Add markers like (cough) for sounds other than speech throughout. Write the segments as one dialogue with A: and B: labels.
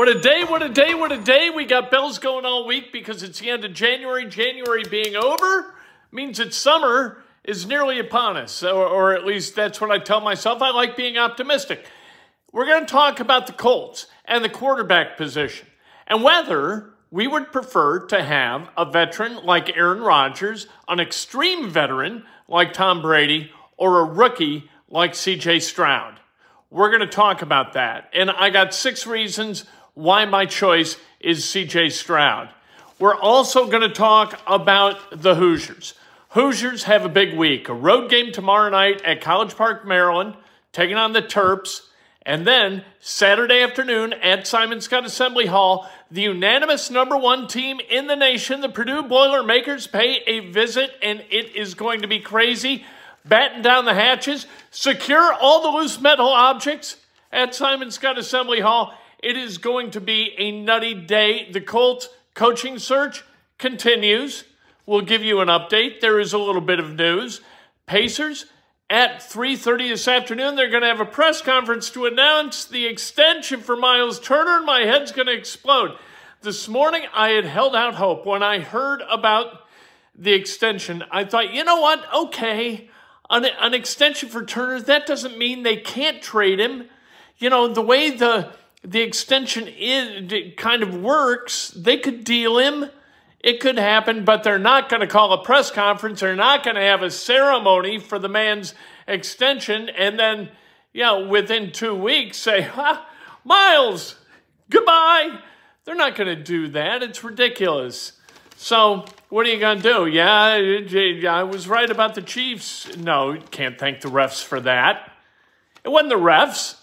A: What a day, what a day, what a day. We got bells going all week because it's the end of January. January being over means that summer is nearly upon us, or, or at least that's what I tell myself. I like being optimistic. We're going to talk about the Colts and the quarterback position and whether we would prefer to have a veteran like Aaron Rodgers, an extreme veteran like Tom Brady, or a rookie like CJ Stroud. We're going to talk about that. And I got six reasons why my choice is CJ Stroud. We're also going to talk about the Hoosiers. Hoosiers have a big week. A road game tomorrow night at College Park, Maryland, taking on the Terps. And then Saturday afternoon at Simon Skjodt Assembly Hall, the unanimous number one team in the nation, the Purdue Boilermakers, pay a visit, and it is going to be crazy. Batten down the hatches, secure all the loose metal objects at Simon Skjodt Assembly Hall. It is going to be a nutty day. The Colts coaching search continues. We'll give you an update. There is a little bit of news. Pacers at 3:30 this afternoon they're going to have a press conference to announce the extension for Myles Turner and my head's going to explode. This morning I had held out hope when I heard about the extension. I thought, "You know what? Okay, an, an extension for Turner that doesn't mean they can't trade him. You know, the way the the extension is kind of works, they could deal him. It could happen, but they're not going to call a press conference. They're not going to have a ceremony for the man's extension, and then, you know, within two weeks say, ha, Myles, goodbye. They're not going to do that. It's ridiculous. So, what are you going to do? Yeah, I was right about the Chiefs. No, can't thank the refs for that. It wasn't the refs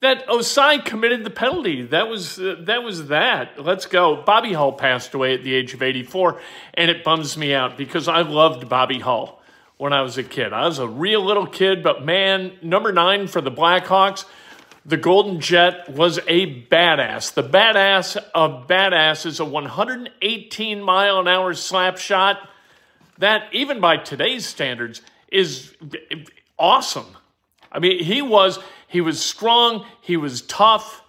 A: that Ossai committed the penalty. That was uh, that was that. Let's go. Bobby Hull passed away at the age of 84, and it bums me out because I loved Bobby Hull when I was a kid. I was a real little kid, but man, number nine for the Blackhawks, the Golden Jet was a badass. The badass of badasses, a 118 mile an hour slap shot. That even by today's standards is awesome. I mean, he was he was strong, he was tough,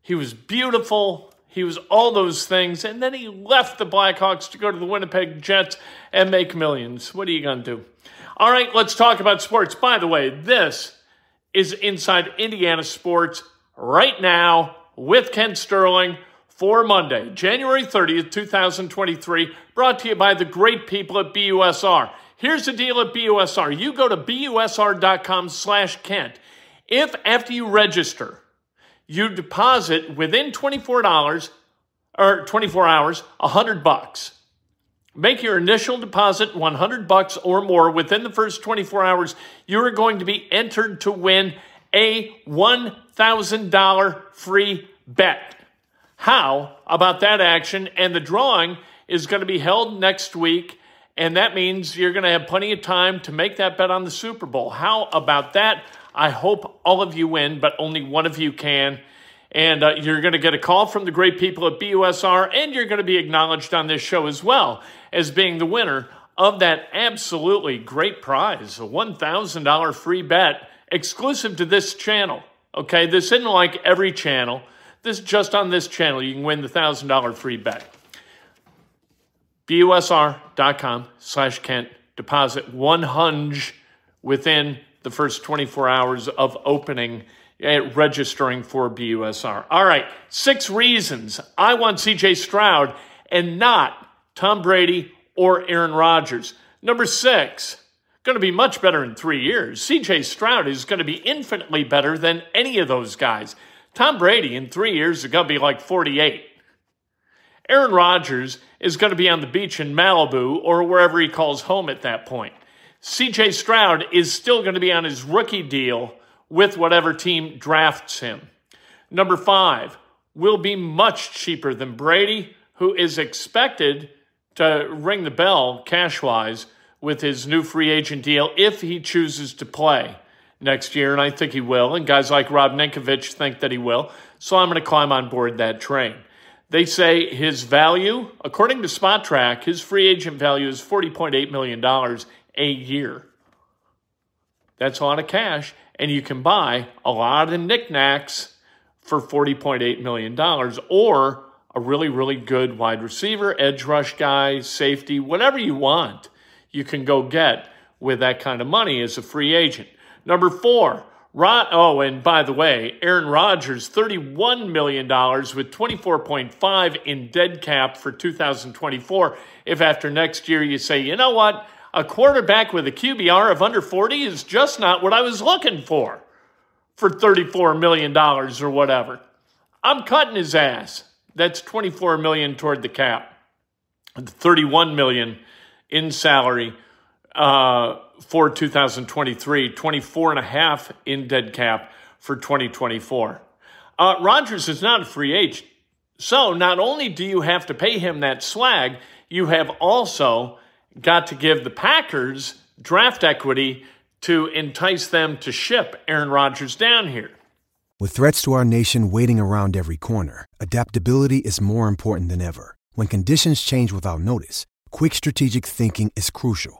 A: he was beautiful, he was all those things, and then he left the Blackhawks to go to the Winnipeg Jets and make millions. What are you going to do? All right, let's talk about sports. By the way, this is Inside Indiana Sports right now with Kent Sterling for Monday, January 30th, 2023, brought to you by the great people at BUSR. Here's the deal at BUSR. You go to busr.com slash Kent. If after you register, you deposit within $24 or 24 hours, 100 bucks. Make your initial deposit 100 bucks or more within the first 24 hours, you are going to be entered to win a $1,000 free bet. How about that action? And the drawing is going to be held next week and that means you're going to have plenty of time to make that bet on the Super Bowl. How about that? I hope all of you win, but only one of you can. And uh, you're going to get a call from the great people at BUSR, and you're going to be acknowledged on this show as well as being the winner of that absolutely great prize a $1,000 free bet exclusive to this channel. Okay, this isn't like every channel. This is just on this channel. You can win the $1,000 free bet busr.com slash Kent. Deposit one hunch within the first 24 hours of opening uh, registering for BUSR. All right, six reasons I want CJ Stroud and not Tom Brady or Aaron Rodgers. Number six, going to be much better in three years. CJ Stroud is going to be infinitely better than any of those guys. Tom Brady in three years is going to be like 48. Aaron Rodgers is going to be on the beach in Malibu or wherever he calls home at that point. CJ Stroud is still going to be on his rookie deal with whatever team drafts him. Number five, will be much cheaper than Brady, who is expected to ring the bell cash wise with his new free agent deal if he chooses to play next year. And I think he will. And guys like Rob Ninkovich think that he will. So I'm going to climb on board that train. They say his value, according to Spotrac, his free agent value is $40.8 million a year. That's a lot of cash. And you can buy a lot of the knickknacks for $40.8 million or a really, really good wide receiver, edge rush guy, safety, whatever you want, you can go get with that kind of money as a free agent. Number four, Rod, oh, and by the way, Aaron Rodgers, $31 million with 24.5 in dead cap for 2024. If after next year you say, you know what, a quarterback with a QBR of under 40 is just not what I was looking for for $34 million or whatever. I'm cutting his ass. That's 24 million toward the cap. 31 million in salary uh, for 2023, 24 and a half in dead cap for 2024. Uh, Rodgers is not a free agent. So not only do you have to pay him that swag, you have also got to give the Packers draft equity to entice them to ship Aaron Rodgers down here.
B: With threats to our nation waiting around every corner, adaptability is more important than ever. When conditions change without notice, quick strategic thinking is crucial.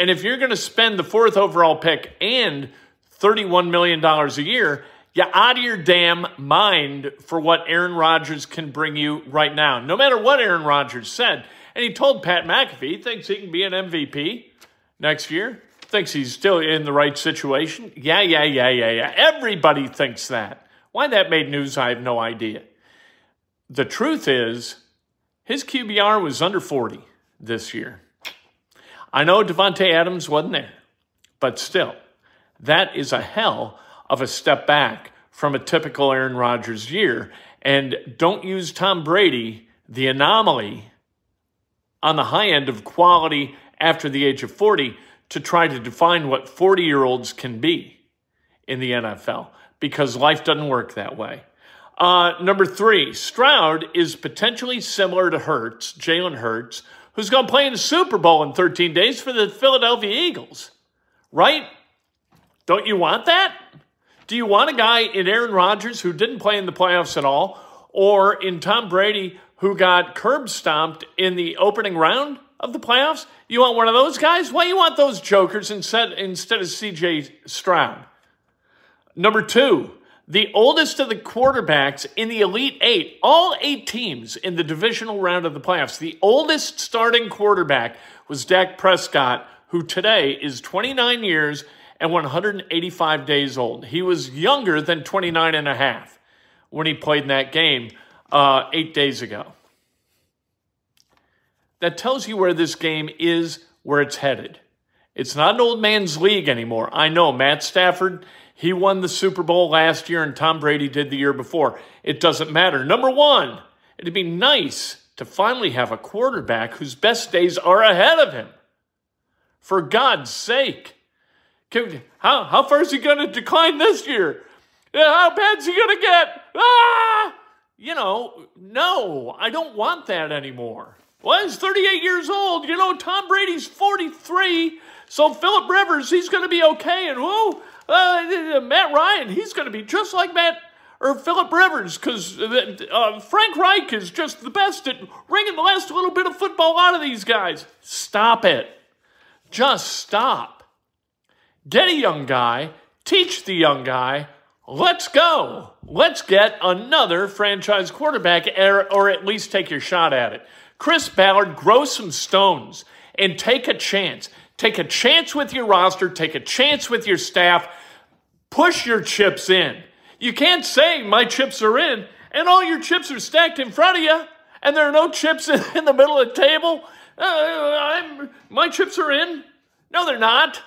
A: And if you're going to spend the fourth overall pick and $31 million a year, you're out of your damn mind for what Aaron Rodgers can bring you right now. No matter what Aaron Rodgers said. And he told Pat McAfee he thinks he can be an MVP next year, thinks he's still in the right situation. Yeah, yeah, yeah, yeah, yeah. Everybody thinks that. Why that made news, I have no idea. The truth is, his QBR was under 40 this year. I know Davante Adams wasn't there, but still, that is a hell of a step back from a typical Aaron Rodgers year. And don't use Tom Brady, the anomaly, on the high end of quality after the age of 40 to try to define what 40 year olds can be in the NFL because life doesn't work that way. Uh, number three, Stroud is potentially similar to Hurts, Jalen Hurts, who's going to play in the Super Bowl in 13 days for the Philadelphia Eagles, right? Don't you want that? Do you want a guy in Aaron Rodgers who didn't play in the playoffs at all, or in Tom Brady who got curb stomped in the opening round of the playoffs? You want one of those guys? Why you want those jokers instead instead of CJ Stroud? Number two, the oldest of the quarterbacks in the Elite Eight, all eight teams in the divisional round of the playoffs, the oldest starting quarterback was Dak Prescott, who today is 29 years and 185 days old. He was younger than 29 and a half when he played in that game uh, eight days ago. That tells you where this game is, where it's headed. It's not an old man's league anymore. I know Matt Stafford, he won the Super Bowl last year and Tom Brady did the year before. It doesn't matter. Number one, it'd be nice to finally have a quarterback whose best days are ahead of him. For God's sake. Can, how, how far is he going to decline this year? How bad's he going to get? Ah! You know, no, I don't want that anymore. Well, he's 38 years old. You know, Tom Brady's 43. So Philip Rivers, he's going to be okay. And whoa, uh, Matt Ryan, he's going to be just like Matt or Philip Rivers because uh, uh, Frank Reich is just the best at wringing the last little bit of football out of these guys. Stop it. Just stop. Get a young guy, teach the young guy. Let's go. Let's get another franchise quarterback, or, or at least take your shot at it. Chris Ballard, grow some stones and take a chance. Take a chance with your roster, take a chance with your staff. Push your chips in. You can't say my chips are in and all your chips are stacked in front of you and there are no chips (laughs) in, the middle of the table. Uh, my chips are in. No, they're not.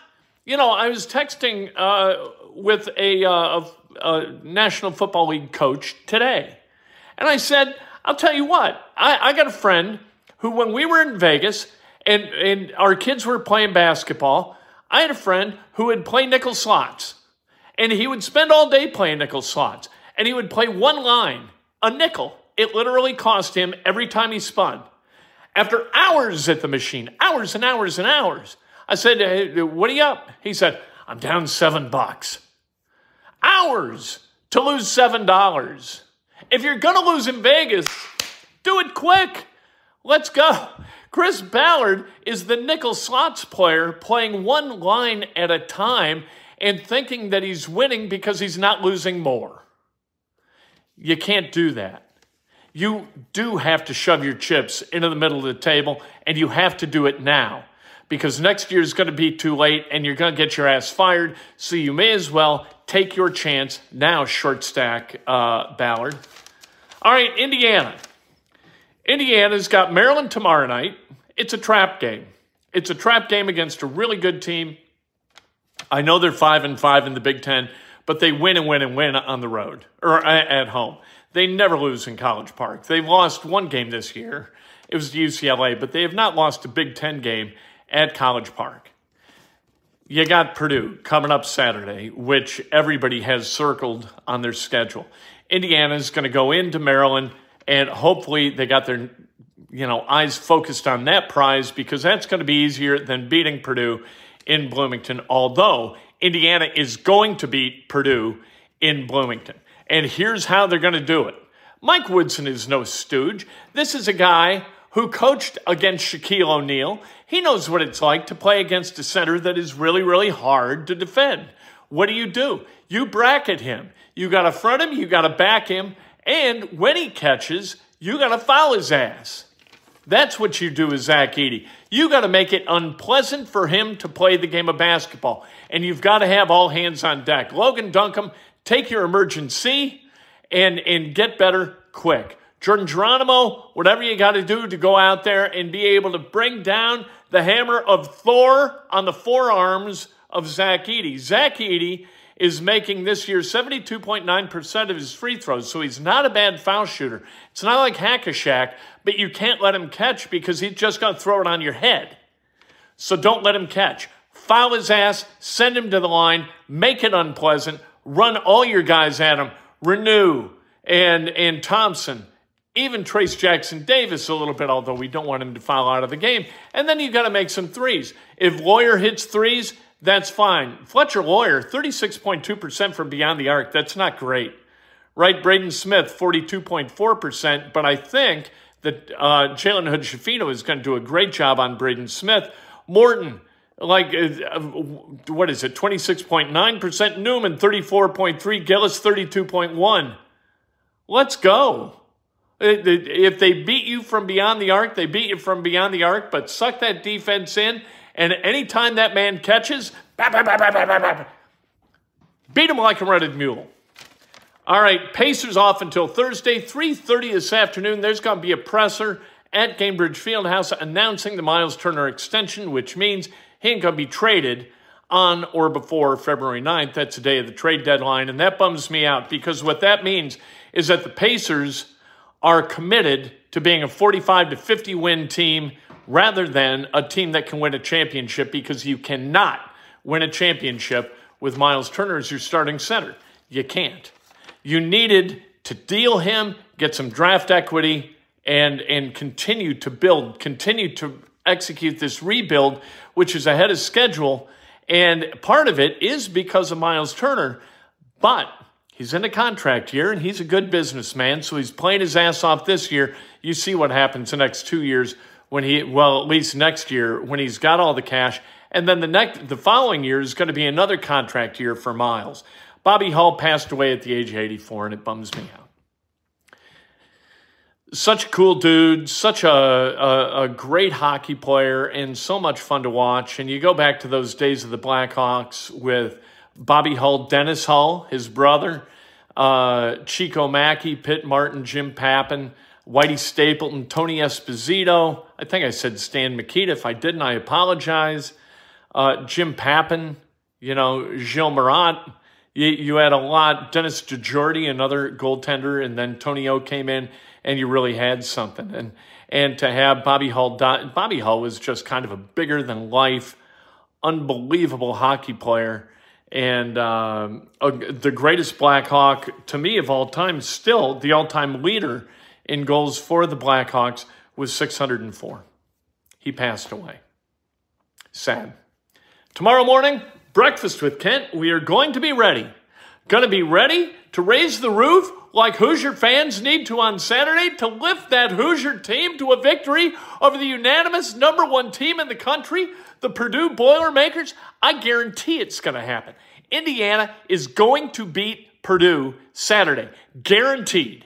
A: You know, I was texting uh, with a, uh, a, National Football League coach today, and I said, I'll tell you what, I, I got a friend who, when we were in Vegas and, and our kids were playing basketball, I had a friend who would play nickel slots, and he would spend all day playing nickel slots, and he would play one line, a nickel. It literally cost him every time he spun. After hours at the machine, hours and hours and hours, I said, hey, What are you up? He said, I'm down seven bucks. Hours to lose seven dollars. If you're going to lose in Vegas, do it quick. Let's go. Chris Ballard is the nickel slots player playing one line at a time and thinking that he's winning because he's not losing more. You can't do that you do have to shove your chips into the middle of the table, and you have to do it now because next year is going to be too late and you're going to get your ass fired. So you may as well take your chance now, short stack uh, Ballard. All right, Indiana. Indiana's got Maryland tomorrow night. It's a trap game. It's a trap game against a really good team. I know they're five and five in the Big Ten, but they win and win and win on the road or at home. They never lose in College Park. They've lost one game this year. It was UCLA, but they have not lost a Big Ten game at College Park. You got Purdue coming up Saturday, which everybody has circled on their schedule. Indiana's going to go into Maryland, and hopefully they got their you know eyes focused on that prize because that's going to be easier than beating Purdue in Bloomington. Although Indiana is going to beat Purdue in Bloomington. And here's how they're going to do it. Mike Woodson is no stooge. This is a guy who coached against Shaquille O'Neal. He knows what it's like to play against a center that is really, really hard to defend. What do you do? You bracket him. You got to front him, you got to back him, and when he catches, you got to foul his ass. That's what you do with Zach Edey. You got to make it unpleasant for him to play the game of basketball, and you've got to have all hands on deck. Logan Duncomb take your emergency and, and get better quick. Jordan Geronimo, whatever you got to do to go out there and be able to bring down the hammer of Thor on the forearms of Zach Edey. Zach Edey is making this year 72.9% of his free throws, so he's not a bad foul shooter. It's not like Hack-a-Shaq, but you can't let him catch because he's just going to throw it on your head. So don't let him catch. Foul his ass, send him to the line, make it unpleasant, run all your guys at him. Reneau and, and Thompson, even Trayce Jackson Davis a little bit, although we don't want him to foul out of the game. And then you've got to make some threes. If Loyer hits threes, that's fine. Fletcher Loyer, 36.2% from beyond the arc. That's not great. Right, Braden Smith, 42.4%. But I think that uh, Jalen Hood Schifino is going to do a great job on Braden Smith. Morton, like uh, what is it 26.9% newman 34.3 gillis 32.1 let's go if they beat you from beyond the arc they beat you from beyond the arc but suck that defense in and anytime that man catches bah, bah, bah, beat him like a rented mule all right pacers off until thursday 3.30 this afternoon there's going to be a presser at Gainbridge Fieldhouse announcing the Myles Turner extension, which means he ain't going to be traded on or before February 9th. That's the day of the trade deadline. And that bums me out because what that means is that the Pacers are committed to being a 45 to 50 win team rather than a team that can win a championship because you cannot win a championship with Myles Turner as your starting center. You can't. You needed to deal him, get some draft equity, and and continue to build, continue to execute this rebuild, which is ahead of schedule. And part of it is because of Myles Turner, but he's in a contract year and he's a good businessman. So he's playing his ass off this year. You see what happens the next two years when he, well, at least next year when he's got all the cash. And then the next, the following year is going to be another contract year for Myles. Bobby Hull passed away at the age of 84, and it bums me out such a cool dude, such a, a, a, great hockey player, and so much fun to watch. And you go back to those days of the Blackhawks with Bobby Hull, Dennis Hull, his brother, uh, Chico Maki, Pitt Martin, Jim Pappin, Whitey Stapleton, Tony Esposito. I think I said Stan Mikita. If I didn't, I apologize. Uh, Jim Pappin, you know, Gilles Marotte. You, you had a lot. Denis DeJordy, another goaltender, and then Tony O came in and you really had something. And and to have Bobby Hull, Bobby Hull was just kind of a bigger than life, unbelievable hockey player, and um, the greatest Blackhawk to me of all time. Still, the all-time leader in goals for the Blackhawks was 604. He passed away. Sad. Tomorrow morning, breakfast with Kent. We are going to be ready. Going to be ready to raise the roof like Hoosier fans need to on Saturday to lift that Hoosier team to a victory over the unanimous number one team in the country, the Purdue Boilermakers? I guarantee it's going to happen. Indiana is going to beat Purdue Saturday. Guaranteed.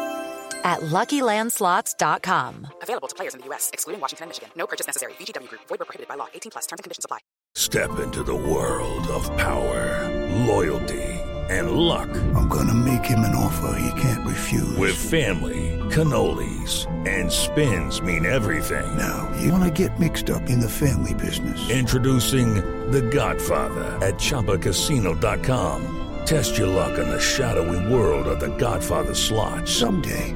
C: at LuckyLandSlots.com.
D: Available to players in the U.S., excluding Washington and Michigan. No purchase necessary. VGW Group. Void were prohibited by law. 18 plus. Terms and conditions apply.
E: Step into the world of power, loyalty, and luck.
F: I'm going to make him an offer he can't refuse.
E: With family, cannolis, and spins mean everything.
F: Now, you want to get mixed up in the family business.
E: Introducing The Godfather at ChumbaCasino.com. Test your luck in the shadowy world of the Godfather slot.
F: Someday,